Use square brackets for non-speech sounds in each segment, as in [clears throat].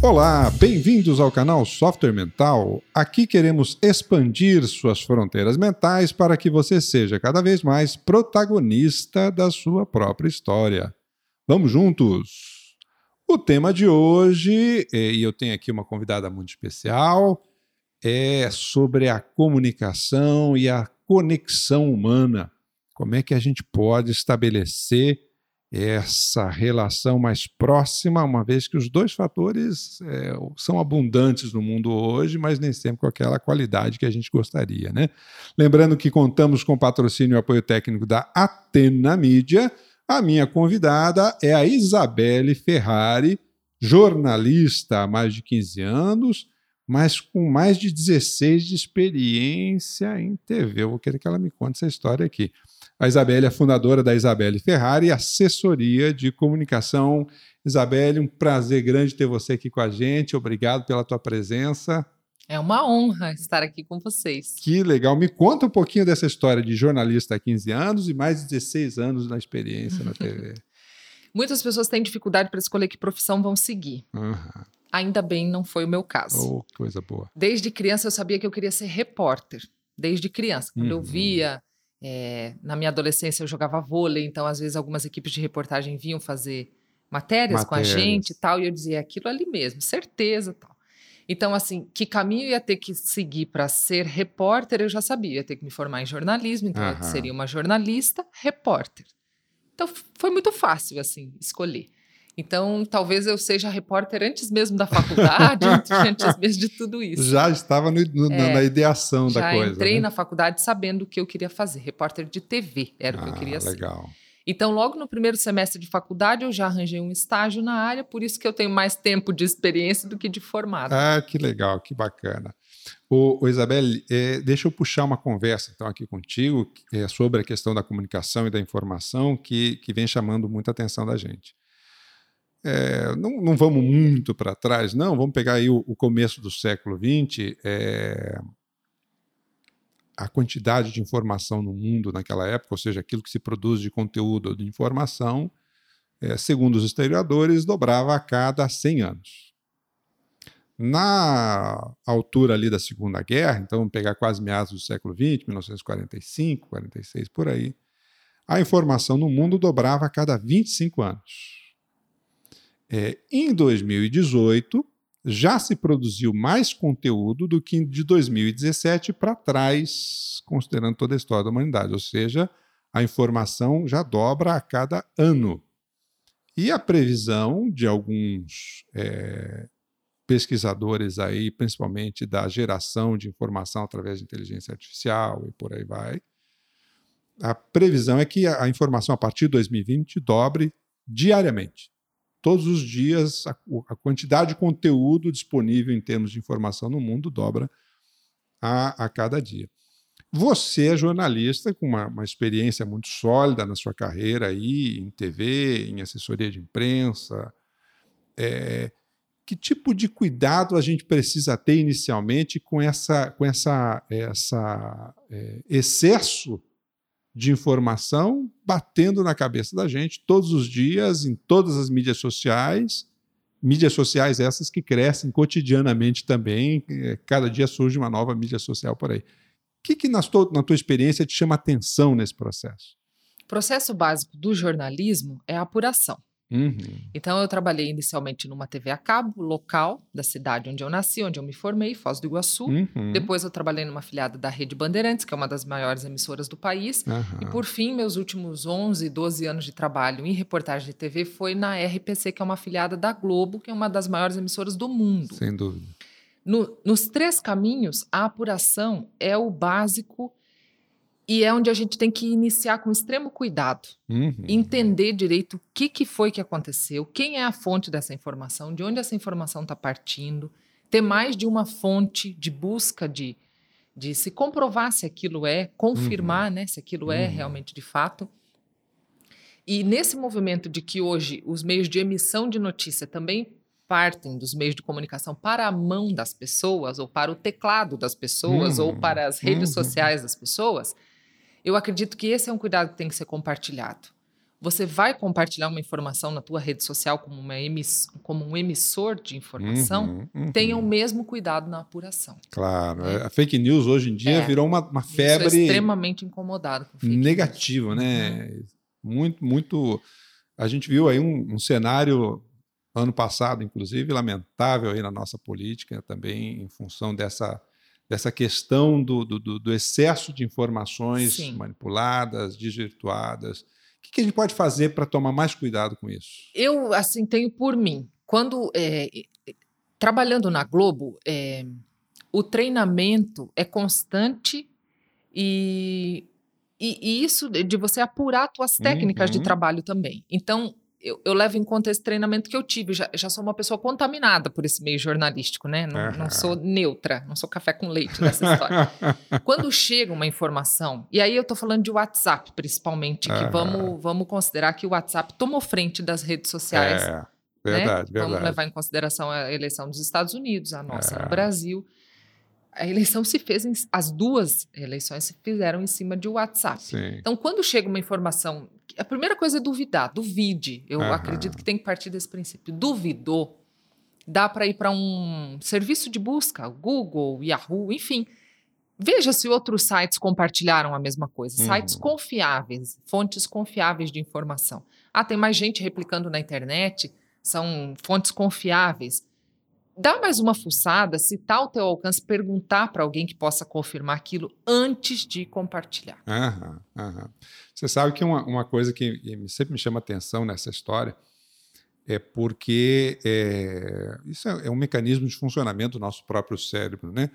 Olá, bem-vindos ao canal Software Mental. Aqui queremos expandir suas fronteiras mentais para que você seja cada vez mais protagonista da sua própria história. Vamos juntos! O tema de hoje, e eu tenho aqui uma convidada muito especial, é sobre a comunicação e a conexão humana. Como é que a gente pode estabelecer essa relação mais próxima, uma vez que os dois fatores é, são abundantes no mundo hoje, mas nem sempre com aquela qualidade que a gente gostaria. Né? Lembrando que contamos com patrocínio e apoio técnico da Atena Mídia. A minha convidada é a Isabelle Ferrari, jornalista há mais de 15 anos, mas com mais de 16 de experiência em TV. Eu vou querer que ela me conte essa história aqui. A Isabelle é fundadora da Isabelle Ferrari, assessoria de comunicação. Isabelle, um prazer grande ter você aqui com a gente. Obrigado pela tua presença. É uma honra estar aqui com vocês. Que legal. Me conta um pouquinho dessa história de jornalista há 15 anos e mais de 16 anos na experiência na TV. [laughs] Muitas pessoas têm dificuldade para escolher que profissão vão seguir. Uhum. Ainda bem, não foi o meu caso. Oh, coisa boa. Desde criança eu sabia que eu queria ser repórter. Desde criança. Quando uhum. eu via é, na minha adolescência eu jogava vôlei, então às vezes algumas equipes de reportagem vinham fazer matérias, matérias. com a gente e tal, e eu dizia aquilo ali mesmo, certeza tal. Então, assim, que caminho eu ia ter que seguir para ser repórter, eu já sabia. Eu ia ter que me formar em jornalismo, então uhum. eu seria uma jornalista, repórter. Então, foi muito fácil, assim, escolher. Então, talvez eu seja repórter antes mesmo da faculdade, [laughs] antes mesmo de tudo isso. Já estava no, no, é, na ideação da coisa. Já entrei né? na faculdade sabendo o que eu queria fazer. Repórter de TV era ah, o que eu ah, queria legal. ser. Legal. Então, logo no primeiro semestre de faculdade, eu já arranjei um estágio na área, por isso que eu tenho mais tempo de experiência do que de formado. Ah, que legal, que bacana. O, o Isabelle, é, deixa eu puxar uma conversa então aqui contigo é, sobre a questão da comunicação e da informação que, que vem chamando muita atenção da gente. É, não, não, vamos muito para trás, não, vamos pegar aí o, o começo do século XX. É, a quantidade de informação no mundo naquela época, ou seja, aquilo que se produz de conteúdo ou de informação, é, segundo os historiadores, dobrava a cada 100 anos. Na altura ali da Segunda Guerra, então vamos pegar quase meados do século XX, 1945, 46, por aí, a informação no mundo dobrava a cada 25 anos. É, em 2018, já se produziu mais conteúdo do que de 2017 para trás, considerando toda a história da humanidade. Ou seja, a informação já dobra a cada ano. E a previsão de alguns é, pesquisadores aí, principalmente da geração de informação através de inteligência artificial e por aí vai, a previsão é que a informação a partir de 2020 dobre diariamente todos os dias a, a, quantidade de conteúdo disponível em termos de informação no mundo dobra a, a cada dia. Você é jornalista com uma, uma, experiência muito sólida na sua carreira aí, em TV, em assessoria de imprensa. É, que tipo de cuidado a gente precisa ter inicialmente com essa, com essa, essa é, excesso de informação batendo na cabeça da gente todos os dias, em todas as mídias sociais. Mídias sociais essas que crescem cotidianamente também, é, cada dia surge uma nova mídia social por aí. O que, que na, tua, na tua experiência te chama atenção nesse processo? O processo básico do jornalismo é a apuração. Uhum. Então, eu trabalhei inicialmente numa TV a cabo local da cidade onde eu nasci, onde eu me formei, Foz do Iguaçu. Uhum. Depois, eu trabalhei numa filiada da Rede Bandeirantes, que é uma das maiores emissoras do país. Uhum. E, por fim, meus últimos 11, 12 anos de trabalho em reportagem de TV foi na RPC, que é uma filiada da Globo, que é uma das maiores emissoras do mundo. Sem dúvida. No, nos três caminhos, a apuração é o básico e é onde a gente tem que iniciar com extremo cuidado, uhum. entender direito o que, que foi que aconteceu, quem é a fonte dessa informação, de onde essa informação está partindo, ter mais de uma fonte de busca de, de se comprovar se aquilo é, confirmar uhum. né, se aquilo é uhum. realmente de fato. E nesse movimento de que hoje os meios de emissão de notícia também partem dos meios de comunicação para a mão das pessoas, ou para o teclado das pessoas, ou uhum. para as redes uhum. sociais das pessoas, eu acredito que esse é um cuidado que tem que ser compartilhado. você vai compartilhar uma informação na tua rede social como, uma emiss, como um emissor de informação, uhum, uhum. tenha o mesmo cuidado na apuração. Claro. Né? A fake news hoje em dia é. virou uma, uma febre... Eu extremamente incomodado com fake Negativo, news. né? Uhum. Muito, muito... A gente viu aí um, um cenário ano passado, inclusive, lamentável aí na nossa política também em função dessa dessa questão do, do, do excesso de informações Sim. manipuladas, desvirtuadas. O que a gente pode fazer para tomar mais cuidado com isso? Eu, assim, tenho por mim. Quando, é, trabalhando na Globo, é, o treinamento é constante e, e, e, isso de você apurar suas técnicas uhum. de trabalho também. Então, eu, eu, levo em conta esse treinamento que eu tive. Já, já sou uma pessoa contaminada por esse meio jornalístico, né? Não, uhum. não sou neutra, não sou café com leite nessa história. [laughs] Quando chega uma informação, e aí eu tô falando de WhatsApp, principalmente, que uhum. vamos, vamos considerar que o WhatsApp tomou frente das redes sociais. É, verdade, né? Vamos levar em consideração a eleição dos Estados Unidos, a nossa é. no Brasil. A eleição se fez, em, as duas eleições se fizeram em cima de WhatsApp. Sim. Então, quando chega uma informação a primeira coisa é duvidar, duvide. Eu acredito que tem que partir desse princípio. Duvidou, dá para ir para um serviço de busca, Google, Yahoo, enfim. Veja se outros sites compartilharam a mesma coisa. Uhum. Sites confiáveis, fontes confiáveis de informação. Ah, tem mais gente replicando na internet, são fontes confiáveis dá mais uma fuçada, se está ao teu alcance, perguntar para alguém que possa confirmar aquilo antes de compartilhar. Aham, aham. Você sabe que uma, uma coisa que sempre me chama atenção nessa história é porque é, isso é, é, um mecanismo de funcionamento do nosso próprio cérebro, né?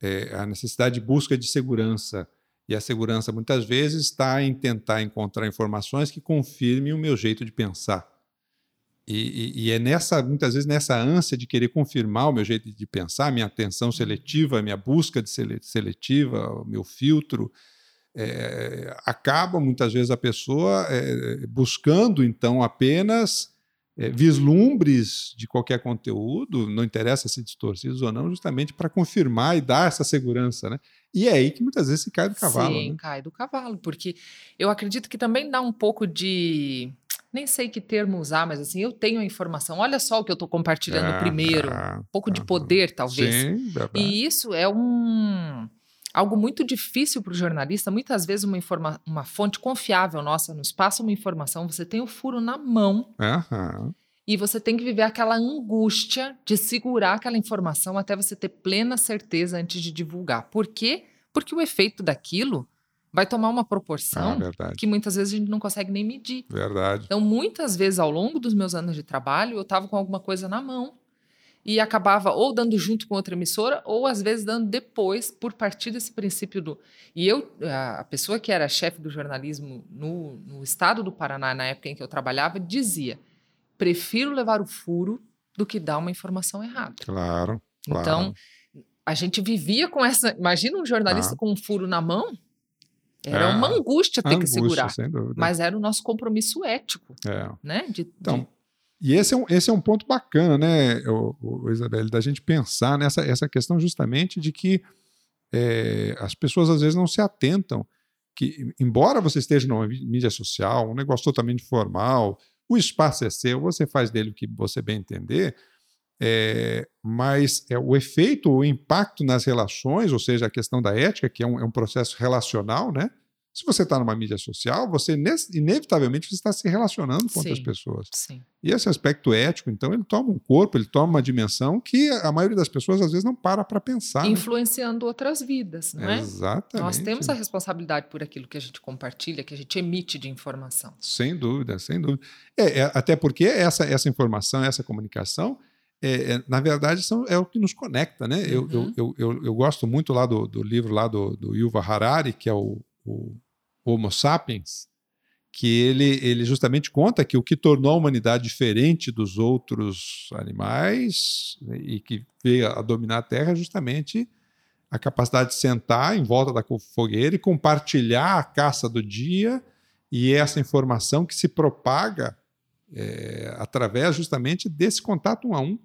É a necessidade de busca de segurança. E a segurança, muitas vezes, está em tentar encontrar informações que confirmem o meu jeito de pensar. E, e, e, é nessa, muitas vezes, nessa ânsia de querer confirmar o meu jeito de pensar, minha atenção seletiva, minha busca de seletiva, o meu filtro, é, acaba muitas vezes a pessoa é, buscando então apenas é, vislumbres de qualquer conteúdo, não interessa se distorcidos ou não, justamente para confirmar e dar essa segurança, né? E é aí que muitas vezes se cai do cavalo. Sim, né? cai do cavalo, porque eu acredito que também dá um pouco de nem sei que termo usar, mas assim, eu tenho a informação. Olha só o que eu estou compartilhando é, primeiro. É, um pouco de poder, talvez. Sim, e isso é um algo muito difícil para o jornalista. Muitas vezes uma, informa uma fonte confiável nossa nos passa uma informação, você tem o furo na mão. Uhum. E você tem que viver aquela angústia de segurar aquela informação até você ter plena certeza antes de divulgar. Por quê? Porque o efeito daquilo vai tomar uma proporção ah, que muitas vezes a gente não consegue nem medir. Verdade. Então, muitas vezes ao longo dos meus anos de trabalho, eu estava com alguma coisa na mão e acabava ou dando junto com outra emissora ou às vezes dando depois por partir desse princípio do e eu a pessoa que era chefe do jornalismo no, no estado do Paraná na época em que eu trabalhava dizia prefiro levar o furo do que dar uma informação errada claro, claro. então a gente vivia com essa imagina um jornalista ah. com um furo na mão era é, uma angústia ter angústia, que segurar. Mas era o nosso compromisso ético. É. Né? De, então, de... E esse é, um, esse é um ponto bacana, né, o, o Isabelle, da gente pensar nessa essa questão justamente de que é, as pessoas às vezes não se atentam que, embora você esteja numa mídia social, um negócio totalmente formal, o espaço é seu, você faz dele o que você bem entender, é, mas é, o efeito, o impacto nas relações, ou seja, a questão da ética, que é um, é um processo relacional, né? Se você está numa mídia social, você inevitavelmente está se relacionando com sim, outras pessoas. Sim. E esse aspecto ético, então, ele toma um corpo, ele toma uma dimensão que a maioria das pessoas às vezes não para para pensar. Né? Influenciando né? outras vidas, não é? Exatamente. Nós temos a responsabilidade por aquilo que a gente compartilha, que a gente emite de informação. Sem dúvida, sem dúvida. É, é, até porque essa, essa informação, essa comunicação, é, é, na verdade, são, é o que nos conecta, né? Uhum. Eu, eu, eu, eu, eu, gosto muito lá do, do livro lá do, do Yuval Harari, que é o, o Homo Sapiens, que ele, ele justamente conta que o que tornou a humanidade diferente dos outros animais né, e que veio a dominar a Terra é justamente a capacidade de sentar em volta da fogueira e compartilhar a caça do dia e essa informação que se propaga é, através justamente desse contato um a um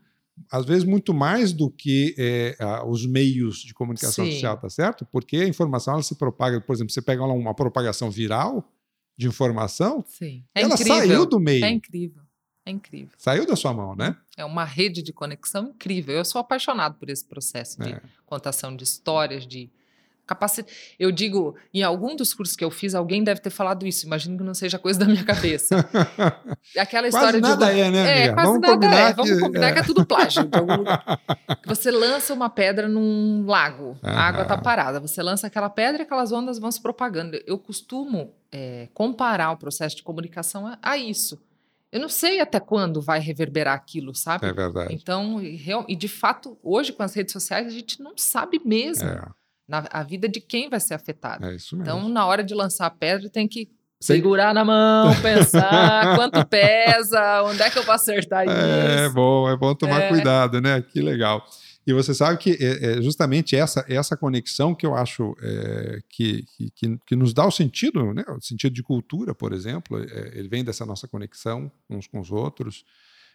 às vezes muito mais do que é, os meios de comunicação Sim. social, tá certo? Porque a informação ela se propaga, por exemplo, você pega lá uma propagação viral, de informação, Sim. É ela incrível. saiu do meio. É incrível. É incrível. Saiu da sua mão, né? É uma rede de conexão incrível. Eu sou apaixonado por esse processo de é. contação de histórias, de capacidade. Eu digo, em algum dos cursos que eu fiz, alguém deve ter falado isso. Imagino que não seja coisa da minha cabeça. [laughs] Aquela história quase nada de. é, né? É, quase Vamos nada combinar é. Que... Vamos combinar é. que é tudo plágio. [laughs] Você lança uma pedra num lago, a água está parada. Você lança aquela pedra e aquelas ondas vão se propagando. Eu costumo é, comparar o processo de comunicação a, a isso. Eu não sei até quando vai reverberar aquilo, sabe? É verdade. Então, e, e de fato, hoje com as redes sociais, a gente não sabe mesmo. É na a vida de quem vai ser afetado. É isso mesmo. Então, na hora de lançar a pedra, tem que segurar na mão, pensar [laughs] quanto pesa, onde é que eu vou acertar é, isso. É bom, é bom tomar é. cuidado, né? Que legal. E você sabe que é, é justamente essa, essa conexão que eu acho é, que, que, que, nos dá o sentido, né? o sentido de cultura, por exemplo, é, ele vem dessa nossa conexão uns com os outros,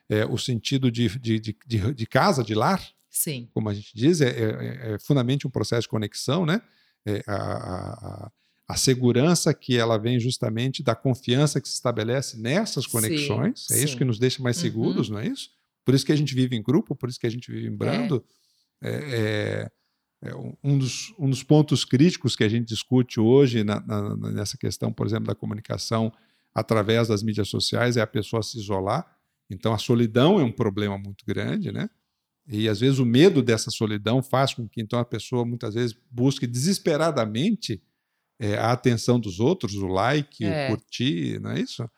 é, o sentido de, de, de, de, casa, de lar, Sim. Como a gente diz, é, é, é fundamentalmente um processo de conexão, né? É a, a, a, segurança que ela vem justamente da confiança que se estabelece nessas conexões. Sim, é isso sim. que nos deixa mais seguros, uhum. não é isso? Por isso que a gente vive em grupo, por isso que a gente vive em brando. É, é, é um, dos, um dos pontos críticos que a gente discute hoje na, na, nessa questão, por exemplo, da comunicação através das mídias sociais é a pessoa se isolar. Então, a solidão é um problema muito grande, né? E às vezes o medo dessa solidão faz com que então a pessoa muitas vezes busque desesperadamente é, a atenção dos outros, o like, é. o curtir, não é isso?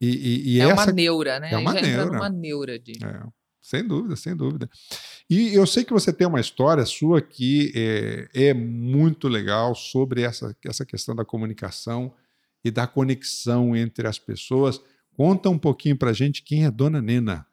E, e, e é essa... uma neura, né? É uma neura. uma neura de. É, sem dúvida, sem dúvida. E eu sei que você tem uma história sua que é, é muito legal sobre essa, essa questão da comunicação e da conexão entre as pessoas. Conta um pouquinho para gente quem é Dona Nena.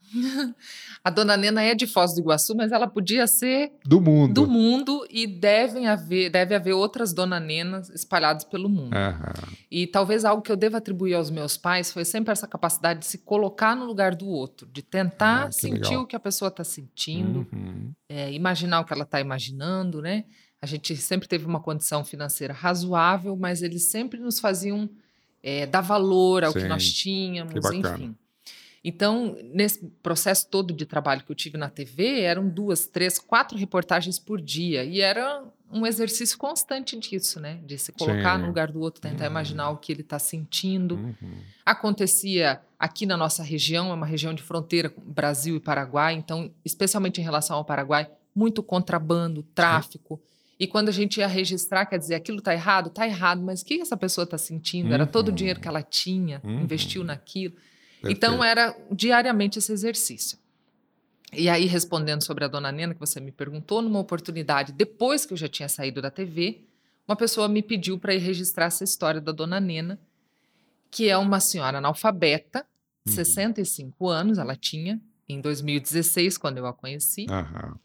A dona Nena é de Foz do Iguaçu, mas ela podia ser do mundo. Do mundo e devem haver, deve haver outras Dona Nenas espalhadas pelo mundo. Uhum. E talvez algo que eu deva atribuir aos meus pais foi sempre essa capacidade de se colocar no lugar do outro, de tentar ah, sentir legal. o que a pessoa está sentindo, uhum. é, imaginar o que ela está imaginando, né? A gente sempre teve uma condição financeira razoável, mas eles sempre nos faziam é, dar valor ao Sim. que nós tínhamos, enfim. Então, nesse processo todo de trabalho que eu tive na TV, eram duas, três, quatro reportagens por dia. E era um exercício constante disso, né? De se colocar Sim. no lugar do outro, tentar uhum. imaginar o que ele está sentindo. Uhum. Acontecia aqui na nossa região, é uma região de fronteira com Brasil e Paraguai, então, especialmente em relação ao Paraguai, muito contrabando, tráfico. Sim. E quando a gente ia registrar, quer dizer, aquilo está errado? Está errado, mas o que essa pessoa está sentindo? Uhum. Era todo o uhum. dinheiro que ela tinha, uhum. investiu naquilo. Então era diariamente esse exercício. E aí, respondendo sobre a dona Nena, que você me perguntou, numa oportunidade, depois que eu já tinha saído da TV, uma pessoa me pediu para ir registrar essa história da dona Nena, que é uma senhora analfabeta, uhum. 65 anos ela tinha, em 2016, quando eu a conheci. Uhum.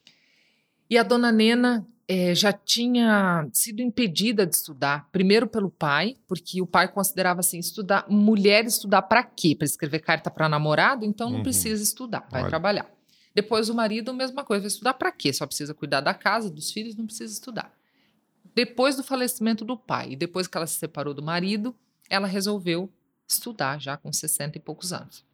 E a dona Nena é, já tinha sido impedida de estudar, primeiro pelo pai, porque o pai considerava assim, estudar, mulher estudar para quê? Para escrever carta para namorado? Então não uhum. precisa estudar, vai Olha. trabalhar. Depois o marido, a mesma coisa, vai estudar para quê? Só precisa cuidar da casa, dos filhos, não precisa estudar. Depois do falecimento do pai e depois que ela se separou do marido, ela resolveu estudar já com 60 e poucos anos.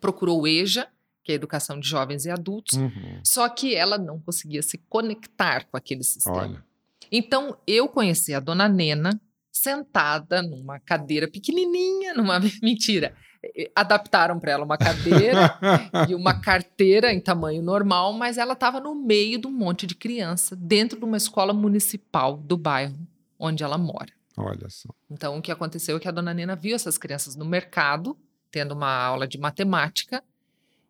Procurou o EJA, que é a educação de jovens e adultos, uhum. só que ela não conseguia se conectar com aquele sistema. Olha. Então, eu conheci a dona Nena sentada numa cadeira pequenininha, numa [laughs] mentira. Adaptaram para ela uma cadeira [laughs] e uma carteira em tamanho normal, mas ela estava no meio de um monte de criança, dentro de uma escola municipal do bairro onde ela mora. Olha só. Então, o que aconteceu é que a dona Nena viu essas crianças no mercado, tendo uma aula de matemática,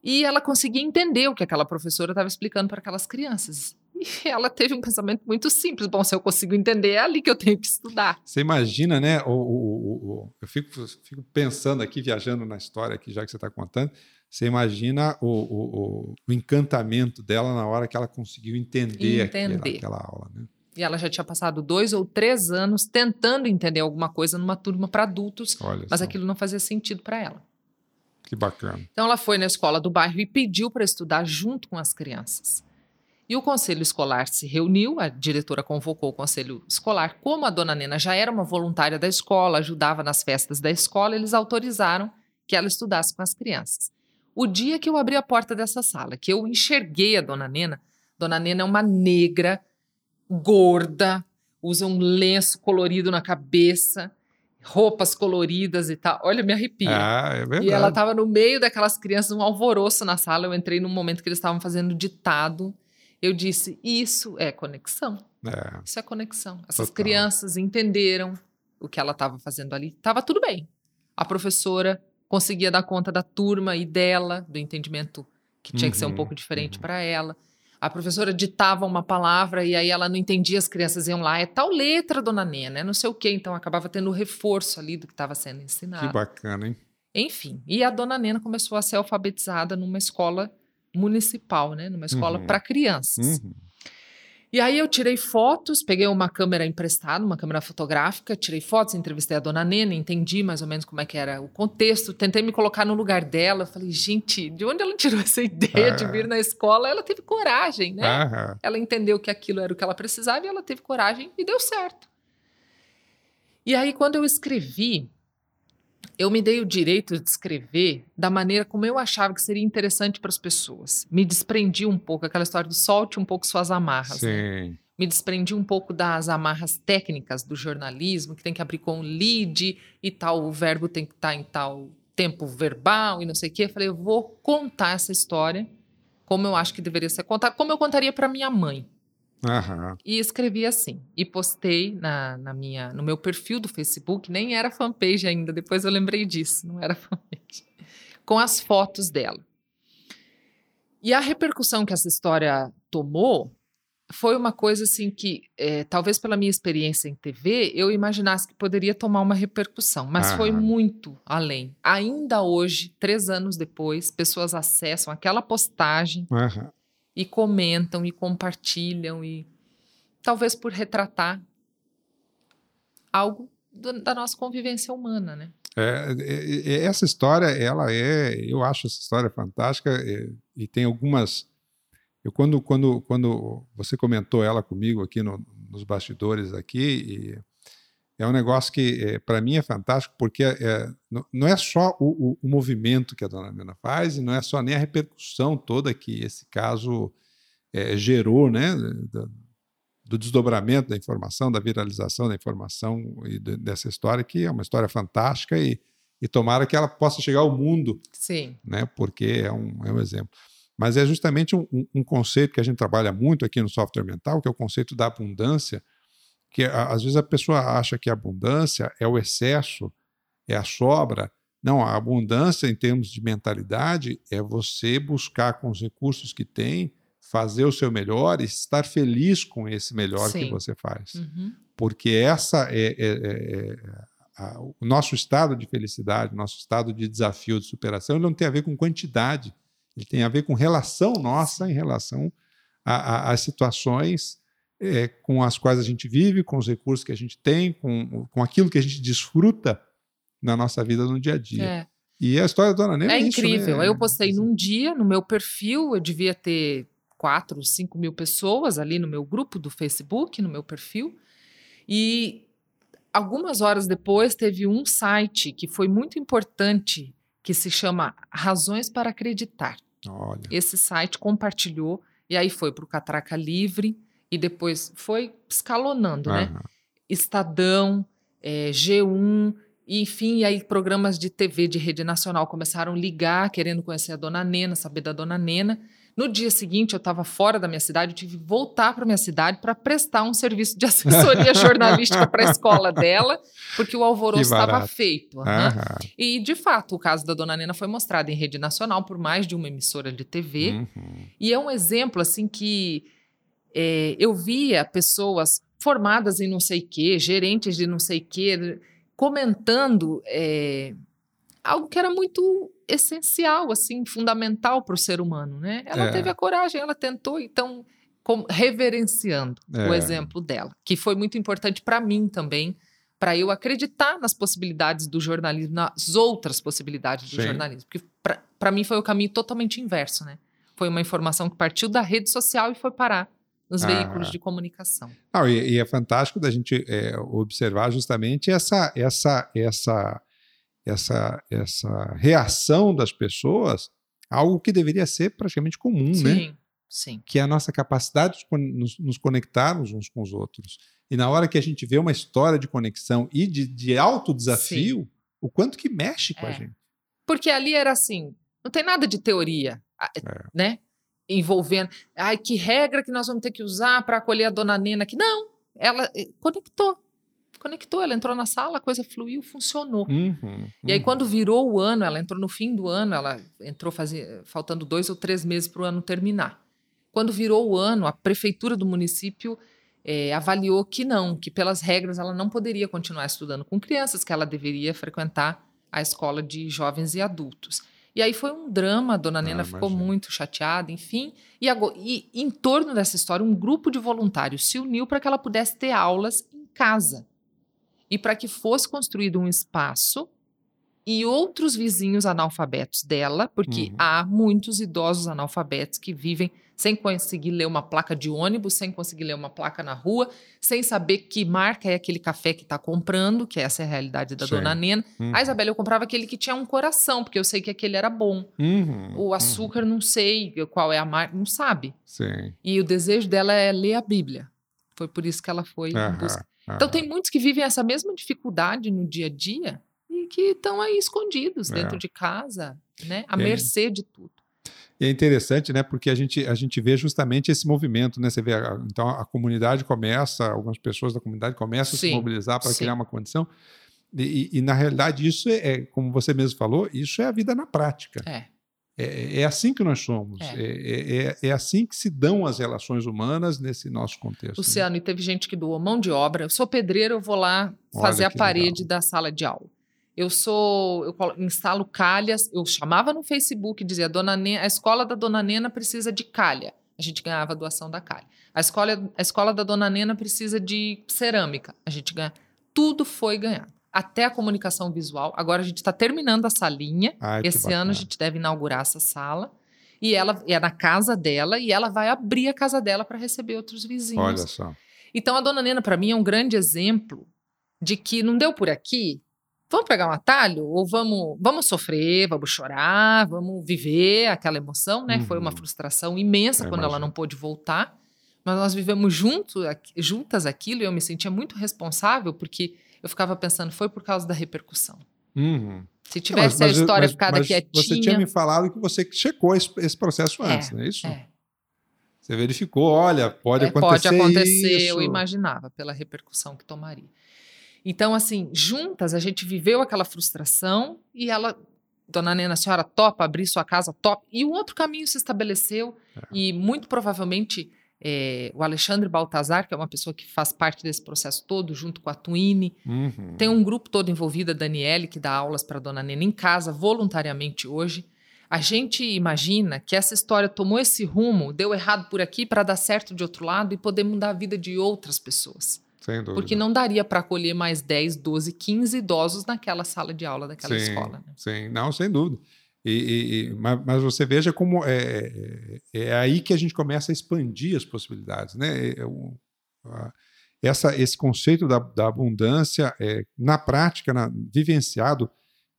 e ela conseguia entender o que aquela professora estava explicando para aquelas crianças. E [laughs] ela teve um pensamento muito simples. Bom, se eu consigo entender, é ali que eu tenho que estudar. Você imagina, né? O, o, o eu fico, fico, pensando aqui, viajando na história aqui, já que você está contando. Você imagina o, o, encantamento dela na hora que ela conseguiu entender, entender. Aquela, aquela aula, né? E ela já tinha passado dois ou três anos tentando entender alguma coisa numa turma para adultos, Olha mas só. aquilo não fazia sentido para ela. Que bacana. Então ela foi na escola do bairro e pediu para estudar junto com as crianças. E o conselho escolar se reuniu, a diretora convocou o conselho escolar. Como a dona Nena já era uma voluntária da escola, ajudava nas festas da escola, eles autorizaram que ela estudasse com as crianças. O dia que eu abri a porta dessa sala, que eu enxerguei a dona Nena, dona Nena é uma negra, gorda, usa um lenço colorido na cabeça, roupas coloridas e tal. Olha, me arrepia. Ah, é verdade. E ela estava no meio daquelas crianças, um alvoroço na sala. Eu entrei num momento que eles estavam fazendo ditado eu disse: isso é conexão. É. Isso é conexão. Essas Total. crianças entenderam o que ela estava fazendo ali. Tava tudo bem. A professora conseguia dar conta da turma e dela, do entendimento que tinha uhum, que ser um uhum, pouco diferente uhum. para ela. A professora ditava uma palavra e aí ela não entendia, as crianças iam lá, é tal letra, dona Nena, é não sei o quê. Então acabava tendo reforço ali do que estava sendo ensinado. Que bacana, hein? Enfim, e a dona Nena começou a ser alfabetizada numa escola municipal, né? Numa escola uhum. para crianças. Uhum. E aí eu tirei fotos, peguei uma câmera emprestada, uma câmera fotográfica, tirei fotos, entrevistei a dona Nena, entendi mais ou menos como é que era o contexto, tentei me colocar no lugar dela, falei, gente, de onde ela tirou [laughs] essa ideia ah. de vir na escola? Ela teve coragem, né? Ah. Ela entendeu que aquilo era o que ela precisava e ela teve coragem e deu certo. E aí quando eu escrevi eu me dei o direito de escrever da maneira como eu achava que seria interessante para as pessoas. Me desprendi um pouco, aquela história do solte um pouco suas amarras. Né? Me desprendi um pouco das amarras técnicas do jornalismo, que tem que abrir com lead e tal, o verbo tem que estar tá em tal tempo verbal e não sei o quê. Eu falei, eu vou contar essa história como eu acho que deveria ser contada, como eu contaria para minha mãe. Uhum. E escrevi assim. E postei na, na minha, no meu perfil do Facebook, nem era fanpage ainda, depois eu lembrei disso, não era [laughs] fanpage. Com as fotos dela. E a repercussão que essa história tomou foi uma coisa assim que, é, talvez pela minha experiência em TV, eu imaginasse que poderia tomar uma repercussão, mas foi muito além. Ainda hoje, três anos depois, pessoas acessam aquela postagem e comentam e compartilham e talvez por retratar algo do, da nossa convivência humana, né? É, é, é, essa história, ela é, eu acho essa história fantástica é, e tem algumas. Eu quando quando quando você comentou ela comigo aqui no, nos bastidores aqui é um negócio que é, para mim é fantástico porque é, é não é só o, o, o, movimento que a dona Nena faz e não é só nem a repercussão toda que esse caso é, gerou, né, do, do, desdobramento da informação, da viralização da informação e de, dessa história que é uma história fantástica e, e tomara que ela possa chegar ao mundo, Sim. né, porque é um, é um exemplo. Mas é justamente um, um conceito que a gente trabalha muito aqui no software mental, que é o conceito da abundância que às vezes a pessoa acha que a abundância é o excesso, é a sobra. Não, a abundância em termos de mentalidade é você buscar com os recursos que tem, fazer o seu melhor e estar feliz com esse melhor Sim. que você faz. Uhum. Porque essa é, é, é, é a, o nosso estado de felicidade, nosso estado de desafio, de superação, ele não tem a ver com quantidade, ele tem a ver com relação nossa em relação às situações é, com as quais a gente vive, com os recursos que a gente tem, com, com aquilo que a gente desfruta na nossa vida no dia a dia. É. E a história da Dona Nena é, é incrível. Isso, né? Eu postei num dia no meu perfil, eu devia ter 4, 5 mil pessoas ali no meu grupo do Facebook, no meu perfil. E algumas horas depois teve um site que foi muito importante, que se chama Razões para Acreditar. Olha. Esse site compartilhou, e aí foi para o Catraca Livre e depois foi escalonando, uhum. né? Estadão, é, G1, enfim, e aí programas de TV de rede nacional começaram a ligar, querendo conhecer a dona Nena, saber da dona Nena. No dia seguinte, eu estava fora da minha cidade, eu tive que voltar para minha cidade para prestar um serviço de [laughs] assessoria jornalística para a escola dela, porque o alvoroço estava feito. Uhum. E, de fato, o caso da Dona Nena foi mostrado em rede nacional por mais de uma emissora de TV. Uhum. E é um exemplo, assim, que é, eu via pessoas formadas em não sei o quê, gerentes de não sei o quê, comentando é, algo que era muito essencial, assim, fundamental para o ser humano, né? Ela é. teve a coragem, ela tentou, então, com, reverenciando o é. exemplo dela, que foi muito importante para mim também, para eu acreditar nas possibilidades do jornalismo, nas outras possibilidades do Sim. jornalismo, porque para mim foi o caminho totalmente inverso, né? Foi uma informação que partiu da rede social e foi parar nos ah. veículos de comunicação. Não, e, e, é fantástico da gente é, observar justamente essa, essa, essa, essa, essa reação das pessoas, algo que deveria ser praticamente comum, sim, né? Sim, sim. Que é a nossa capacidade de nos, nos conectarmos uns com os outros. E na hora que a gente vê uma história de conexão e de, de alto desafio, sim. o quanto que mexe com é. a gente. Porque ali era assim, não tem nada de teoria, é. né? Envolvendo, ai, que regra que nós vamos ter que usar para acolher a dona Nena aqui. Não, ela eh, conectou. Conectou, ela entrou na sala, a coisa fluiu, funcionou. Uhum, uhum. E aí, quando virou o ano, ela entrou no fim do ano, ela entrou fazia, faltando dois ou três meses para o ano terminar. Quando virou o ano, a prefeitura do município é, avaliou que não, que pelas regras ela não poderia continuar estudando com crianças, que ela deveria frequentar a escola de jovens e adultos. E aí foi um drama, a dona Nena ah, ficou muito chateada, enfim. E, agora, e em torno dessa história, um grupo de voluntários se uniu para que ela pudesse ter aulas em casa. E para que fosse construído um espaço e outros vizinhos analfabetos dela, porque uhum. há muitos idosos analfabetos que vivem sem conseguir ler uma placa de ônibus, sem conseguir ler uma placa na rua, sem saber que marca é aquele café que está comprando, que essa é a realidade da Sim. dona Nena. Uhum. A Isabela, eu comprava aquele que tinha um coração, porque eu sei que aquele era bom. Uhum. O açúcar, uhum. não sei qual é a marca, não sabe. Sim. E o desejo dela é ler a Bíblia. Foi por isso que ela foi em busca. Então, tem muitos que vivem essa mesma dificuldade no dia a dia que estão aí escondidos dentro é. de casa, né? À mercê de tudo. E é interessante, né? Porque a gente, a gente vê justamente esse movimento, né? Você vê, então a comunidade começa, algumas pessoas da comunidade começam Sim. a se mobilizar para criar uma condição. E, e, e, na realidade, isso é, é, como você mesmo falou, isso é a vida na prática. É. É, é assim que nós somos. É. É, é. é, assim que se dão as relações humanas nesse nosso contexto. Luciano, né? e teve gente que doou mão de obra. Eu sou pedreiro, eu vou lá fazer a parede legal. da sala de aula. Eu sou, eu instalo calhas, eu chamava no Facebook, dizia, Dona Nena, a escola da Dona Nena precisa de calha. A gente ganhava a doação da calha. A escola, a escola da Dona Nena precisa de cerâmica. A gente ganha. Tudo foi ganhado. Até a comunicação visual. Agora a gente está terminando a salinha. Ai, Esse ano a gente deve inaugurar essa sala. E ela é na casa dela e ela vai abrir a casa dela para receber outros vizinhos. Olha só. Então a Dona Nena, para mim, é um grande exemplo de que não deu por aqui, vamos pegar um atalho ou vamos, vamos sofrer, vamos chorar, vamos viver aquela emoção, né? Uhum. Foi uma uhum. frustração imensa quando ela não pôde voltar, mas nós vivemos junto, juntas aquilo e eu me sentia muito responsável porque eu ficava pensando, foi por causa da repercussão. Uhum. Se tivesse mas, mas, a história mas, ficada mas quietinha... Você tinha me falado que você checou esse, esse processo é, antes, não é isso? É. Você verificou, olha, pode é, acontecer Pode acontecer, isso. eu imaginava, pela repercussão que tomaria. Então, assim, juntas a gente viveu aquela frustração e ela, dona Nena, a senhora topa abrir sua casa, top. E o outro caminho se estabeleceu é. e muito provavelmente é, o Alexandre Baltazar, que é uma pessoa que faz parte desse processo todo, junto com a Twine. Uhum. Tem um grupo todo envolvido, a Daniele, que dá aulas para a dona Nena em casa, voluntariamente hoje. A gente imagina que essa história tomou esse rumo, deu errado por aqui para dar certo de outro lado e poder mudar a vida de outras pessoas. Porque não daria para acolher mais 10, 12, 15 idosos naquela sala de aula daquela sim, escola. Né? Sim, não, sem dúvida. E, e, mas, mas, você veja como é, é, é, aí que a gente começa a expandir as possibilidades. Né? É essa, esse conceito da, da abundância, é, na prática, na, vivenciado,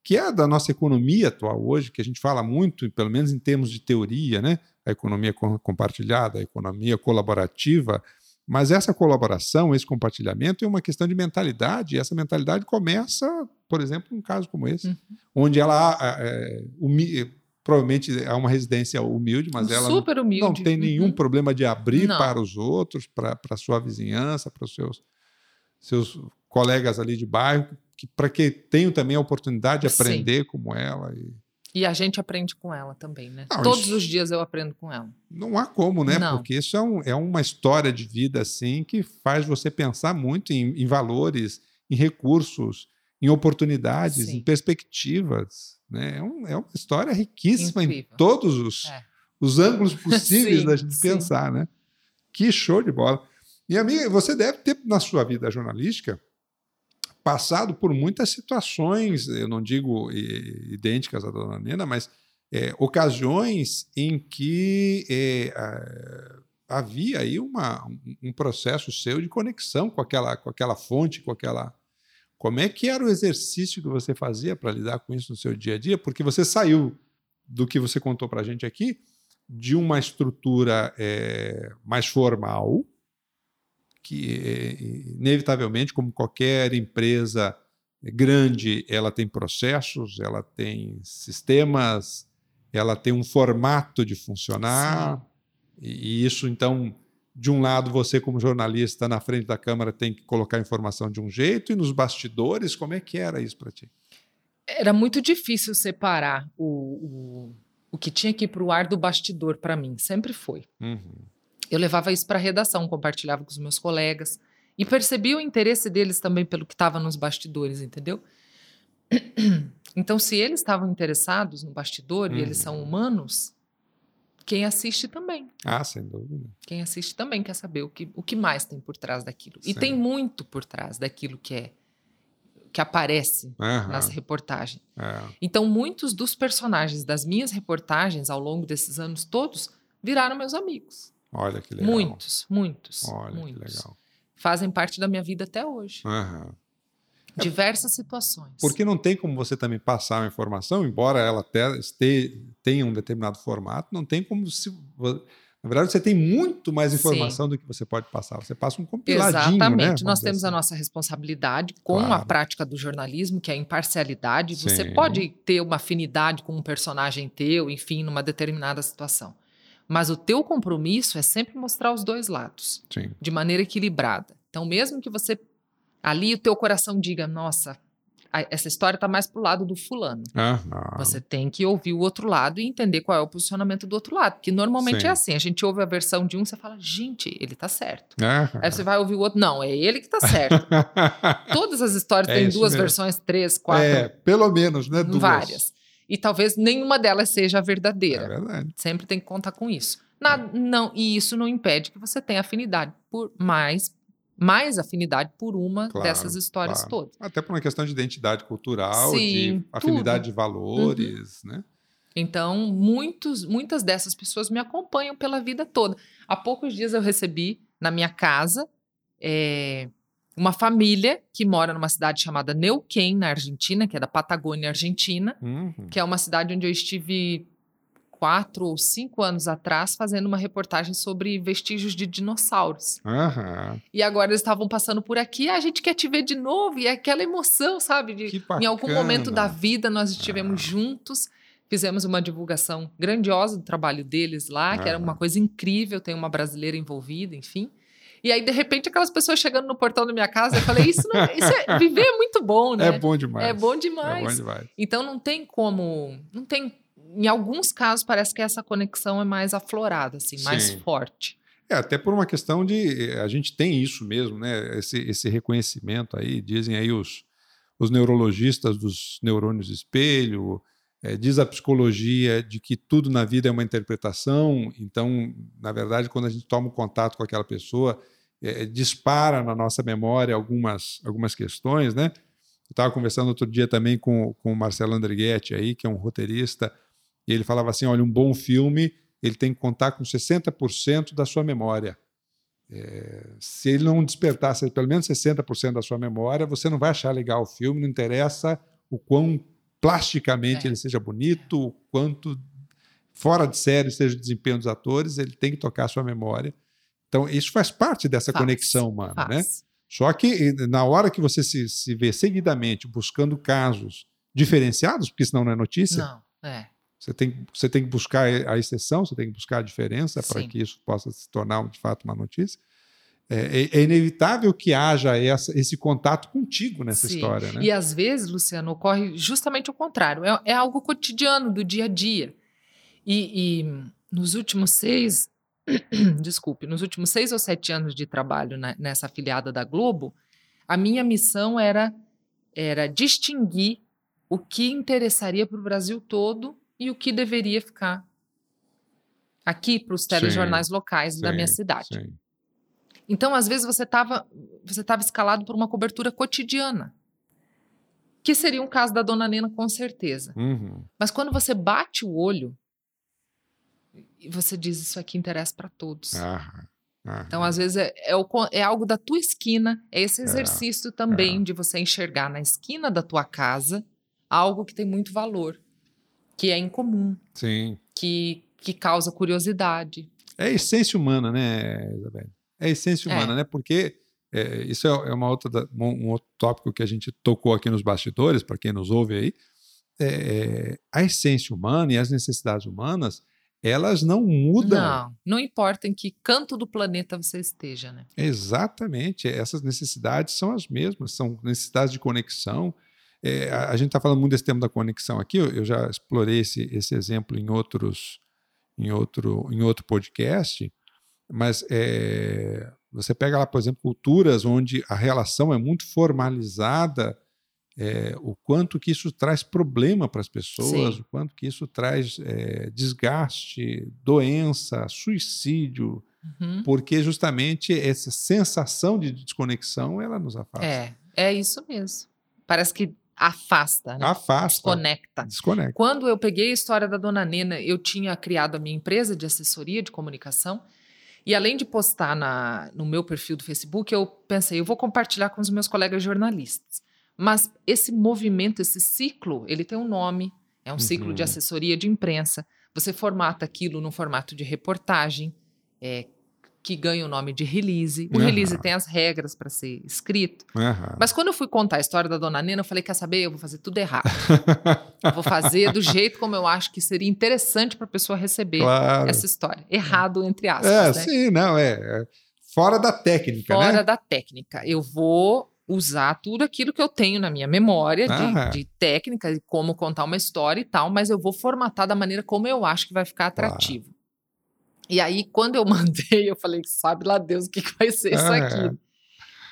que é da nossa economia atual hoje, que a gente fala muito, pelo menos em termos de teoria, né? a economia compartilhada, a economia colaborativa, mas essa colaboração, esse compartilhamento é uma questão de mentalidade, e essa mentalidade começa, por exemplo, num caso como esse, uhum. onde ela é, provavelmente é uma residência humilde, mas ela humilde. não tem nenhum uhum. problema de abrir não. para os outros, para a sua vizinhança, para os seus, seus colegas ali de bairro, para que tenham também a oportunidade de aprender Sim. como ela. E... E a gente aprende com ela também, né? Não, Todos isso... os dias eu aprendo com ela. Não há como, né? Não. Porque isso é, um, é, uma história de vida, assim, que faz você pensar muito em, em valores, em recursos, em oportunidades, Sim. em perspectivas. Né? É, um, é, uma história riquíssima Incrível. em todos os, é. os ângulos possíveis [laughs] da gente pensar, né? Que show de bola. E, amiga, você deve ter na sua vida jornalística passado por muitas situações, eu não digo idênticas à dona Nena, mas é, ocasiões em que é, havia aí uma, um processo seu de conexão com aquela, com aquela fonte, com aquela. Como é que era o exercício que você fazia para lidar com isso no seu dia a dia? Porque você saiu do que você contou para a gente aqui, de uma estrutura é, mais formal, que inevitavelmente, como qualquer empresa grande, ela tem processos, ela tem sistemas, ela tem um formato de funcionar. Sim. E, isso, então, de um lado, você, como jornalista, na frente da câmera, tem que colocar informação de um jeito, e nos bastidores, como é que era isso para ti? Era muito difícil separar o, o, o que tinha que ir para o ar do bastidor para mim, sempre foi. Uhum. Eu levava isso para a redação, compartilhava com os meus colegas e percebia o interesse deles também pelo que estava nos bastidores, entendeu? [clears throat] Então, se eles estavam interessados no bastidor uhum. e eles são uhum. humanos, quem assiste também. Ah, sem dúvida. Quem assiste também quer saber o que, o que mais tem por trás daquilo. Sim. E tem muito por trás daquilo que é que aparece uhum. nas reportagens. É. Então, muitos dos personagens das minhas reportagens ao longo desses anos todos viraram meus amigos. Olha que legal. Muitos, muitos. Olha muitos. que legal. Fazem parte da minha vida até hoje. Uhum. Diversas situações. Porque não tem como você também passar uma informação, embora ela tenha um determinado formato, não tem como se. Na verdade, você tem muito mais informação Sim. do que você pode passar. Você passa um compiladinho, né, Exatamente. Né? Nós temos assim. a nossa responsabilidade com claro. a prática do jornalismo, que é a imparcialidade. Sim. Você pode ter uma afinidade com um personagem teu, enfim, numa determinada situação. Mas o teu compromisso é sempre mostrar os dois lados, Sim. de maneira equilibrada. Então, mesmo que você ali o teu coração diga, nossa, essa história está mais pro lado do fulano. Você tem que ouvir o outro lado e entender qual é o posicionamento do outro lado. Porque normalmente Sim. é assim: a gente ouve a versão de um, você fala, gente, ele está certo. Aí você vai ouvir o outro, não, é ele que está certo. [laughs] Todas as histórias é têm duas mesmo. versões, três, quatro. É, pelo menos, né? Duas. Várias. E talvez nenhuma delas seja a verdadeira. É verdade. Sempre tem que contar com isso. Na, não, e isso não impede que você tenha afinidade por mais mais afinidade por uma claro, dessas histórias claro. todas. Até por uma questão de identidade cultural, Sim, de afinidade tudo. de valores, uhum. né? Então, muitos, muitas dessas pessoas me acompanham pela vida toda. Há poucos dias eu recebi na minha casa é, uma família que mora numa cidade chamada Neuquén, na Argentina, que é da Patagônia Argentina, uhum. que é uma cidade onde eu estive quatro ou cinco anos atrás fazendo uma reportagem sobre vestígios de dinossauros. Uhum. E agora eles estavam passando por aqui, ah, a gente quer te ver de novo, e é aquela emoção, sabe? De, em algum momento da vida nós estivemos ah. juntos, fizemos uma divulgação grandiosa do trabalho deles lá, que era uma coisa incrível, tem uma brasileira envolvida, enfim. E aí, de repente, aquelas pessoas chegando no portão da minha casa, eu falei, isso, não, isso é, viver é muito bom, né? É bom demais. É bom demais. É bom demais. Então não tem como, não tem em alguns casos parece que essa conexão é mais aflorada, assim, Sim. mais forte. É, até por uma questão de. A gente tem isso mesmo, né? Esse, esse reconhecimento aí, dizem aí os, os neurologistas dos neurônios espelho, é, diz a psicologia de que tudo na vida é uma interpretação, então, na verdade, quando a gente toma contato com aquela pessoa, é, dispara na nossa memória algumas, algumas questões, né? Eu estava conversando outro dia também com, com o Marcelo Andrighetti aí, que é um roteirista e ele falava assim: olha, um bom filme ele tem que contar com 60% da sua memória. É, se ele não despertasse pelo menos 60% da sua memória, você não vai achar legal o filme, não interessa o quão plasticamente é. ele seja bonito, o quanto fora de série seja o desempenho dos atores, ele tem que tocar a sua memória. Então, isso faz parte dessa faz, conexão humana, né? faz. né? Só que na hora que você se, se vê seguidamente buscando casos diferenciados, porque senão não é notícia. Não, é. Você tem, você tem que buscar a exceção, você tem que buscar a diferença para que isso possa se tornar de fato uma notícia. É, é, é inevitável que haja essa, esse contato contigo nessa Sim. história. Né? E às vezes, Luciano, ocorre justamente o contrário. É, é algo cotidiano, do dia a dia. E, e nos últimos seis, [clears throat] desculpe, nos últimos seis ou sete anos de trabalho na, nessa afiliada da Globo, a minha missão era, era distinguir o que interessaria para o Brasil todo e o que deveria ficar aqui para os telejornais sim, locais sim, da minha cidade. Sim. Então, às vezes, você estava você tava escalado por uma cobertura cotidiana. Que seria um caso da dona Nena, com certeza. Uhum. Mas quando você bate o olho, você diz: Isso aqui interessa para todos. Ah, ah, então, às vezes, é, é, o, é, algo da tua esquina, é esse é, exercício é, também de você enxergar na esquina da tua casa algo que tem muito valor, que é incomum. Sim. Que, que causa curiosidade. É a essência humana, né, Isabel? É a essência humana, né? Porque é, isso é, é uma outra, um outro tópico que a gente tocou aqui nos bastidores, para quem nos ouve aí. É, é, a essência humana e as necessidades humanas, elas não mudam. Não, não importa em que canto do planeta você esteja, né? Exatamente. Essas necessidades são as mesmas, são necessidades de conexão. É, a, a, gente está falando muito desse tema da conexão aqui, eu, eu já explorei esse, esse exemplo em outros, em outro, em outro podcast, mas é, você pega lá, por exemplo, culturas onde a relação é muito formalizada, é, o quanto que isso traz problema para as pessoas, Sim. o quanto que isso traz é, desgaste, doença, suicídio, uhum. porque justamente essa sensação de desconexão ela nos afasta. É, é isso mesmo. Parece que afasta, né? Afasta. Desconecta. Desconecta. Quando eu peguei a história da Dona Nena, eu tinha criado a minha empresa de assessoria de comunicação e além de postar na, no meu perfil do Facebook, eu pensei, eu vou compartilhar com os meus colegas jornalistas. Mas esse movimento, esse ciclo, ele tem um nome, é um uhum. ciclo de assessoria de imprensa. Você formata aquilo no formato de reportagem, é, que ganha o nome de release. O uhum. release tem as regras para ser escrito. Uhum. Mas quando eu fui contar a história da dona Nena, eu falei: quer saber? Eu vou fazer tudo errado. eu vou fazer do [laughs] jeito como eu acho que seria interessante para a pessoa receber claro. essa história. Errado, entre aspas. É, né? sim, não, é, é. Fora da técnica, Fora né? Fora da técnica. Eu vou usar tudo aquilo que eu tenho na minha memória de, de, técnica, de como contar uma história e tal, mas eu vou formatar da maneira como eu acho que vai ficar atrativo. Claro. E aí, quando eu [laughs] mandei, eu falei, sabe lá Deus o que, que vai ser isso é. aqui.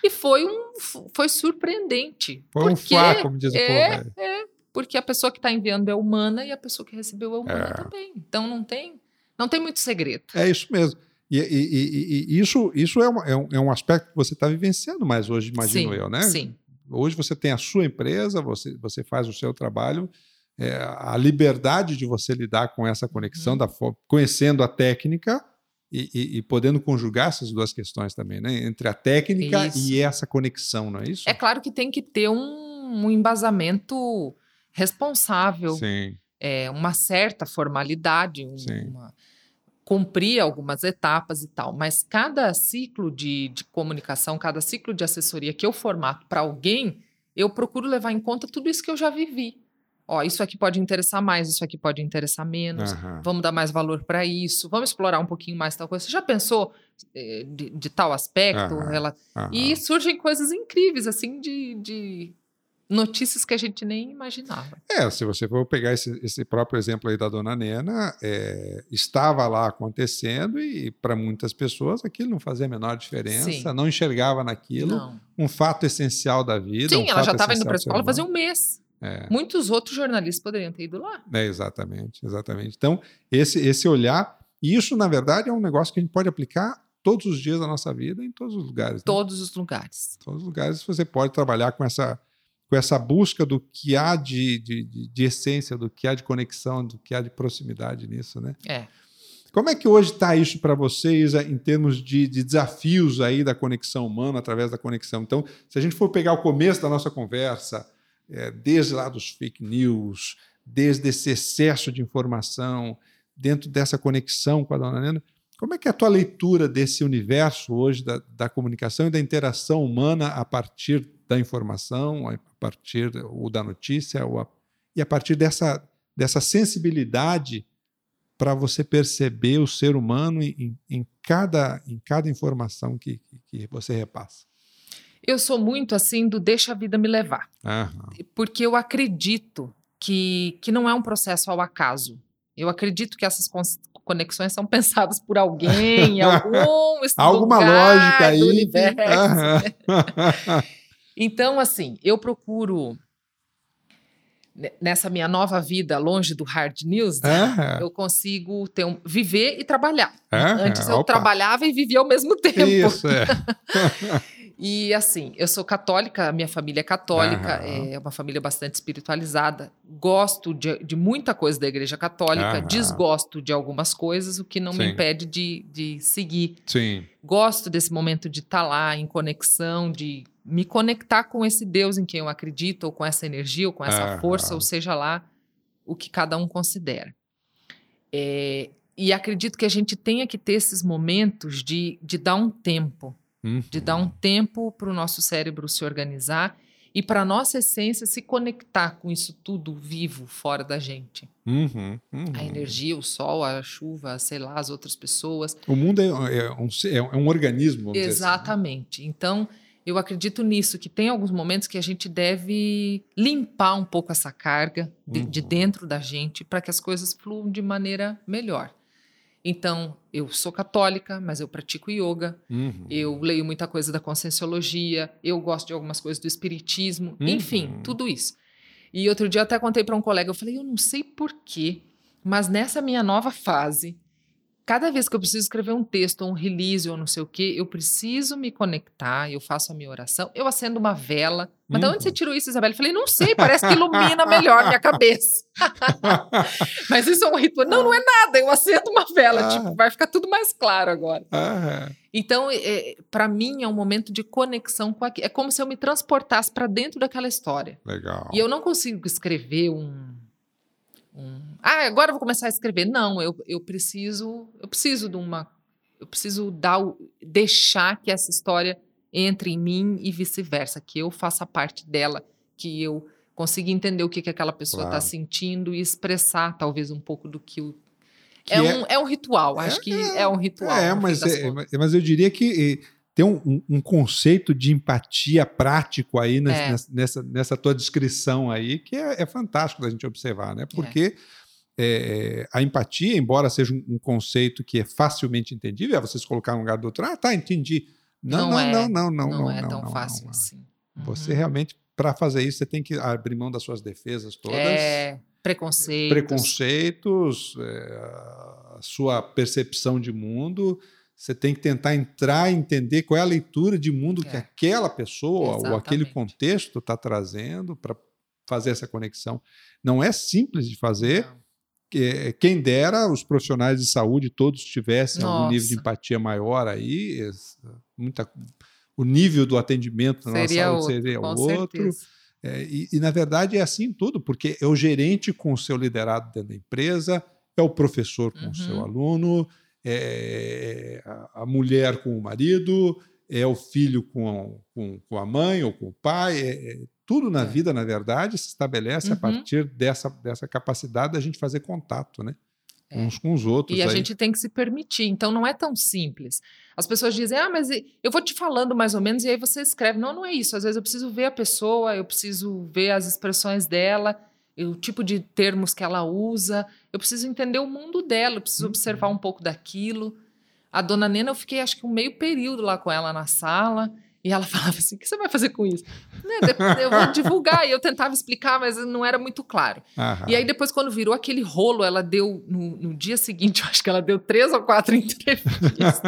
E foi um foi surpreendente. Foi porque, um flaco, como diz o é, povo. É, porque a pessoa que está enviando é humana e a pessoa que recebeu é humana é. também. Então não tem, não tem muito segredo. É isso mesmo. E, e, e, e isso, isso é, é, um, é um aspecto que você está vivenciando mais hoje, imagino sim, eu, né? Sim. Hoje você tem a sua empresa, você, você faz o seu trabalho é, a liberdade de você lidar com essa conexão, uhum. da, conhecendo a técnica e, e, e, podendo conjugar essas duas questões também, né? Entre a técnica isso. e essa conexão, não é isso? É claro que tem que ter um, um embasamento responsável, Sim. É, uma certa formalidade, um, uma, cumprir algumas etapas e tal. Mas cada ciclo de, de comunicação, cada ciclo de assessoria que eu formato para alguém, eu procuro levar em conta tudo isso que eu já vivi ó, isso aqui pode interessar mais, isso aqui pode interessar menos, uhum. vamos dar mais valor para isso, vamos explorar um pouquinho mais tal coisa. Você já pensou eh, de, de, tal aspecto? Uhum. Ela... Uhum. E surgem coisas incríveis, assim, de, de, notícias que a gente nem imaginava. É, se você for pegar esse, esse próprio exemplo aí da dona Nena, é, estava lá acontecendo e para muitas pessoas aquilo não fazia a menor diferença, Sim. não enxergava naquilo não. um fato essencial da vida. Sim, um ela já estava indo para a escola fazia um mês. É. Muitos outros jornalistas poderiam ter ido lá. É, exatamente, exatamente. Então, esse, esse olhar, e isso, na verdade, é um negócio que a gente pode aplicar todos os dias da nossa vida, em todos os lugares. Né? Todos os lugares. Todos os lugares você pode trabalhar com essa, com essa busca do que há de, de, de, de essência, do que há de conexão, do que há de proximidade nisso, né? É. Como é que hoje está isso para vocês em termos de, de, desafios aí da conexão humana através da conexão? Então, se a gente for pegar o começo da nossa conversa, é, desde lá dos fake news, desde esse excesso de informação, dentro dessa conexão com a dona Nena. Como é que é a tua leitura desse universo hoje da, da comunicação e da interação humana a partir da informação, a partir ou da notícia, ou a, e a partir dessa, dessa sensibilidade para você perceber o ser humano em, em, cada, em cada informação que, que você repassa? Eu sou muito assim do deixa a vida me levar. Uhum. Porque eu acredito que, que não é um processo ao acaso. Eu acredito que essas conexões são pensadas por alguém, [laughs] algum alguma lógica aí. universo. Uhum. então, assim, eu procuro nessa minha nova vida longe do hard news, né, eu consigo ter um, viver e trabalhar. Antes eu Opa. trabalhava e vivia ao mesmo tempo. Isso, é. [laughs] E assim, eu sou católica, minha família é católica, é uma família bastante espiritualizada. Gosto de, de muita coisa da Igreja Católica, desgosto de algumas coisas, o que não Sim. me impede de, de seguir. Sim. Gosto desse momento de estar tá lá em conexão, de me conectar com esse Deus em quem eu acredito, ou com essa energia, ou com essa força, ou seja lá o que cada um considera. É, e acredito que a gente tenha que ter esses momentos de, de dar um tempo, uhum. de dar um tempo para o nosso cérebro se organizar e para a nossa essência se conectar com isso tudo vivo fora da gente. Uhum, uhum. A energia, o sol, a chuva, sei lá, as outras pessoas. O mundo é, é, um, é um, organismo. Exatamente. Assim, né? Então, eu acredito nisso, que tem alguns momentos que a gente deve limpar um pouco essa carga de, uhum. de dentro da gente para que as coisas fluam de maneira melhor. Então, eu sou católica, mas eu pratico yoga, uhum. eu leio muita coisa da conscienciologia, eu gosto de algumas coisas do espiritismo, uhum. enfim, tudo isso. E outro dia eu até contei para um colega, eu falei, eu não sei porquê, mas nessa minha nova fase, cada vez que eu preciso escrever um texto, ou um release, ou não sei o quê, eu preciso me conectar, eu faço a minha oração, eu acendo uma vela. Mas uhum. de onde você uhum. tirou isso, Isabela? Eu falei, não sei, parece que ilumina melhor minha cabeça. [laughs] Mas isso é um ritual. Não, não é nada, eu acendo uma vela, ah. tipo, vai ficar tudo mais claro agora. Ah. Então, é, para mim, é um momento de conexão com aquilo. É como se eu me transportasse para dentro daquela história. Legal. E eu não consigo escrever um um, ah, agora eu vou começar a escrever. Não, eu, eu preciso, eu preciso de uma, eu preciso dar, deixar que essa história entre em mim e vice-versa, que eu faça parte dela, que eu consiga entender o que, que aquela pessoa está claro. sentindo e expressar talvez um pouco do que o é, é, um, é um ritual, acho que é, é um ritual. É, mas, é, mas eu diria que tem um, um, conceito de empatia prático aí nessa, é. nessa, nessa, tua descrição aí, que é, é, fantástico da gente observar, né? Porque é. É a empatia, embora seja um, um, conceito que é facilmente entendível, é você se colocar no lugar do outro, ah, tá, entendi. Não, não, não, não, não, não, não, é tão fácil assim. Uhum. Você realmente, para fazer isso, você tem que abrir mão das suas defesas todas. É, preconceitos. Preconceitos, a sua percepção de mundo você tem que tentar entrar e entender qual é a leitura de mundo é. que aquela pessoa Exatamente. ou aquele contexto está trazendo para fazer essa conexão. Não é simples de fazer. Quem dera os profissionais de saúde todos tivessem Nossa. algum nível de empatia maior aí, muita, o nível do atendimento na seria nossa saúde seria outro. É, e, e, na verdade, é assim tudo, porque é o gerente com o seu liderado dentro da empresa, é o professor com uhum. o seu uhum. aluno, é a mulher com o marido, é o filho com a, com, com a mãe ou com o pai. É, é, tudo na é. vida, na verdade, se estabelece uhum. a partir dessa, dessa capacidade da gente fazer contato, né? É. Uns com os outros. E a aí. gente tem que se permitir. Então não é tão simples. As pessoas dizem, ah, mas eu vou te falando mais ou menos, e aí você escreve. Não, não é isso. Às vezes eu preciso ver a pessoa, eu preciso ver as expressões dela o tipo de termos que ela usa. Eu preciso entender o mundo dela, eu preciso uhum. observar um pouco daquilo. A dona Nena, eu fiquei acho que um meio período lá com ela na sala. E ela [laughs] falava assim: o que você vai fazer com isso? Eu vou divulgar. E eu tentava explicar, mas não era muito claro. Aham. E aí, depois, quando virou aquele rolo, ela deu, no, no, dia seguinte, [laughs] eu acho que ela deu três ou quatro [laughs] entrevistas.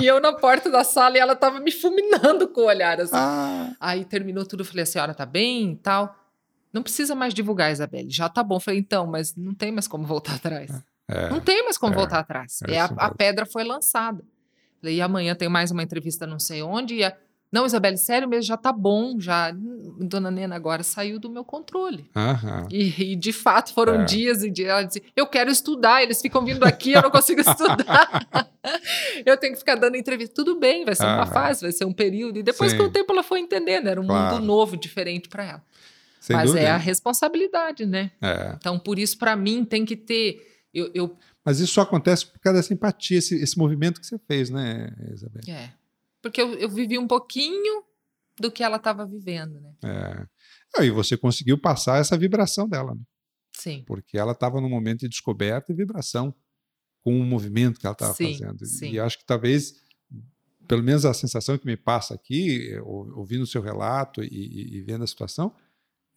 e eu na porta da sala e ela tava me fulminando com o olhar. Assim. Ah. Aí terminou tudo, eu falei: a senhora tá bem e tal. Não precisa mais divulgar, Isabelle. Já tá bom. Eu falei, então, mas não tem mais como voltar atrás. É, não tem mais como é, voltar atrás. É, é a, a, pedra foi lançada. Falei, e amanhã tem mais uma entrevista não sei onde. E a, não, Isabelle, sério mesmo, já tá bom, já. Dona Nena agora saiu do meu controle. E, e, de fato foram é. dias e dias. Ela disse: Eu quero estudar, eles ficam vindo aqui, eu não consigo [laughs] estudar. [laughs] eu tenho que ficar dando entrevista. Tudo bem, vai ser uma fase, vai ser um período. E depois, Sim. com o tempo, ela foi entendendo, era um claro. mundo novo, diferente para ela. Sem Mas dúvida. é a responsabilidade, né? É. Então, por isso, para mim, tem que ter. Eu, eu... Mas isso só acontece por causa dessa empatia, esse, esse movimento que você fez, né, Isabel? É. Porque eu, eu vivi um pouquinho do que ela estava vivendo, né? É. E você conseguiu passar essa vibração dela, né? Sim. Porque ela estava num momento de descoberta e vibração com o movimento que ela estava fazendo. Sim. E acho que talvez, pelo menos a sensação que me passa aqui, ouvindo o seu relato e, e, e vendo a situação,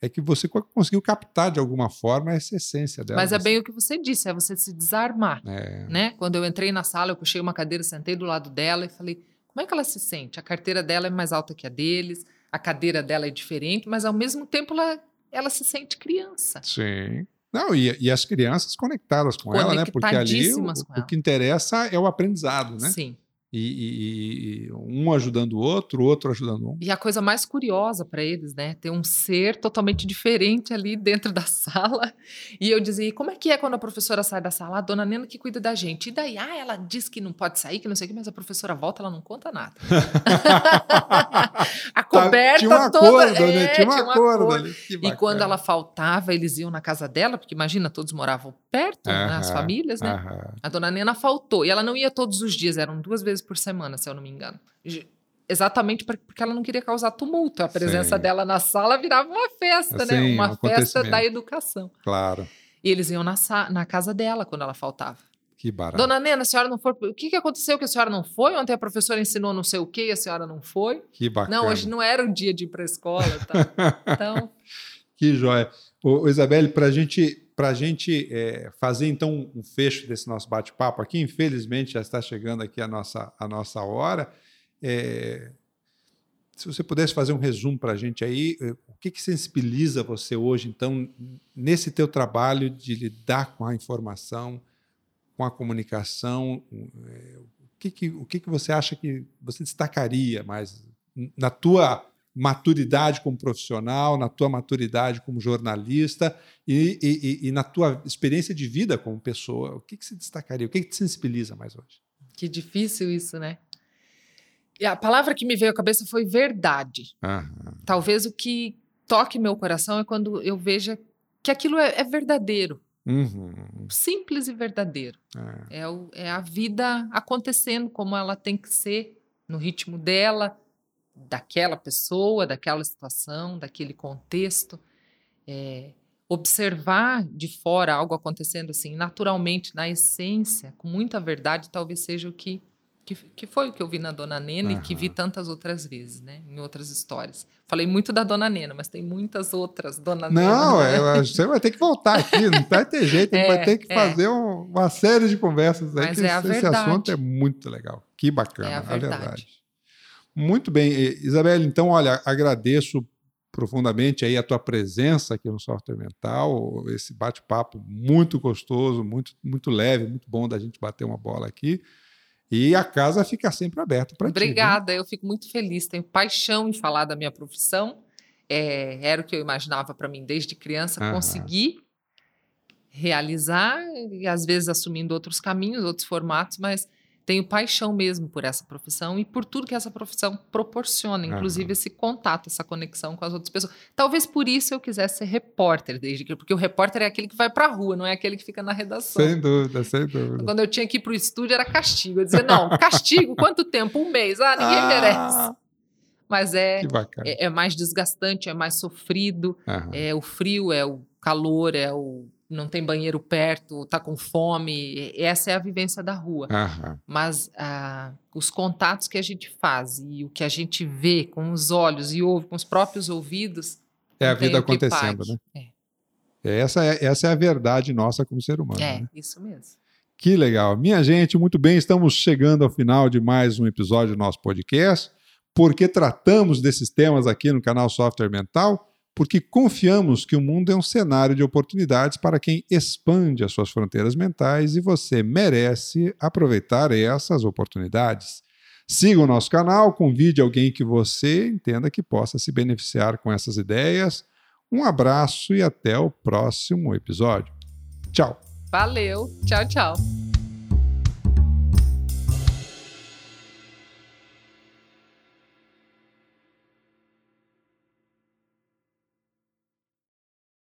é que você conseguiu captar de alguma forma essa essência dela. Mas é bem o que você disse, é você se desarmar. É. Né? Quando eu entrei na sala, eu puxei uma cadeira, sentei do lado dela e falei: Como é que ela se sente? A carteira dela é mais alta que a deles, a cadeira dela é diferente, mas ao mesmo tempo ela, ela se sente criança. Sim. Não, e, e as crianças conectadas com ela, né? Porque ali o, o que interessa é o aprendizado, né? Sim. E, e, e, um ajudando o outro, o outro ajudando um. E a coisa mais curiosa para eles, né? Ter um ser totalmente diferente ali dentro da [laughs] sala. E eu dizia: como é que é quando a professora sai da sala? A dona Nena que cuida da gente. E daí, ah, ela diz que não pode sair, que não sei o que, mas a professora volta, ela não conta nada. [laughs] a coberta tinha um toda. Acordo, né? é, tinha um tinha acordo, acordo. ali. E quando ela faltava, eles iam na casa dela, porque imagina, todos moravam perto, uh -huh, né, as famílias, né? Uh -huh. A dona Nena faltou. E ela não ia todos os dias, eram duas vezes por semana, se eu não me engano. Exatamente porque ela não queria causar tumulto. A presença Sim. dela na sala virava uma festa, né? Uma um festa da educação. Claro. E eles iam na, na casa dela quando ela faltava. Que barato. Dona Nena, a senhora não foi. O que, que aconteceu que a senhora não foi? Ontem a professora ensinou não sei o que e a senhora não foi? Que bacana. Não, hoje não era o dia de ir para a escola. Tá? [laughs] então. Que joia. Ô, Isabelle, para gente, a gente é, fazer então um fecho desse nosso bate-papo aqui, infelizmente já está chegando aqui a nossa, a nossa hora. É, se você pudesse fazer um resumo para a gente aí, é, o que, que sensibiliza você hoje, então, nesse teu trabalho de lidar com a informação, com a comunicação, é, o que, que, o que, que você acha que você destacaria mais na tua maturidade como profissional, na tua maturidade como jornalista e, e, e, na tua experiência de vida como pessoa, o que, que se destacaria? O que, que te sensibiliza mais hoje? Que difícil isso, né? E a palavra que me veio à cabeça foi verdade. Aham. Talvez o que toque meu coração é quando eu veja que aquilo é, é verdadeiro. Uhum. Simples e verdadeiro. É. É, o, é a vida acontecendo como ela tem que ser, no ritmo dela, daquela pessoa, daquela situação, daquele contexto. É, observar de fora algo acontecendo assim, naturalmente, na essência, com muita verdade, talvez seja o que que, que foi o que eu vi na Dona Nena uhum. e que vi tantas outras vezes, né? Em outras histórias. Falei muito da Dona Nena, mas tem muitas outras Dona Nena. Não, é, você vai ter que voltar aqui, não vai ter jeito, [laughs] é, vai ter que é. fazer um, uma série de conversas aí, mas que é esse, esse assunto é muito legal. Que bacana, é a verdade. a verdade. Muito bem, Isabela, então, olha, agradeço profundamente aí a tua presença aqui no Software Mental, esse bate-papo muito gostoso, muito, muito leve, muito bom da gente bater uma bola aqui. E a casa fica sempre aberta para ti. Obrigada, eu fico muito feliz, tenho paixão em falar da minha profissão. É, era o que eu imaginava para mim desde criança, Aham. conseguir realizar, e às vezes assumindo outros caminhos, outros formatos, mas tenho paixão mesmo por essa profissão e por tudo que essa profissão proporciona, inclusive uhum. esse contato, essa conexão com as outras pessoas. Talvez por isso eu quisesse ser repórter desde que, porque o repórter é aquele que vai para a rua, não é aquele que fica na redação. Sem dúvida, sem dúvida. Quando eu tinha que ir para o estúdio era castigo. Eu dizia, não, castigo, quanto tempo? Um mês. Ah, ninguém ah, merece. Mas é, é, é, mais desgastante, é mais sofrido, uhum. é o frio, é o calor, é o não tem banheiro perto, tá com fome. Essa é a vivência da rua. Aham. Mas ah, os contatos que a gente faz e o que a gente vê com os olhos e ouve com os próprios ouvidos. É a vida acontecendo, né? É. Essa, é, essa é a verdade nossa como ser humano. É, né? isso mesmo. Que legal. Minha gente, muito bem, estamos chegando ao final de mais um episódio do nosso podcast. Porque tratamos desses temas aqui no canal Software Mental? Porque confiamos que o mundo é um cenário de oportunidades para quem expande as suas fronteiras mentais e você merece aproveitar essas oportunidades. Siga o nosso canal, convide alguém que você entenda que possa se beneficiar com essas ideias. Um abraço e até o próximo episódio. Tchau. Valeu. Tchau, tchau.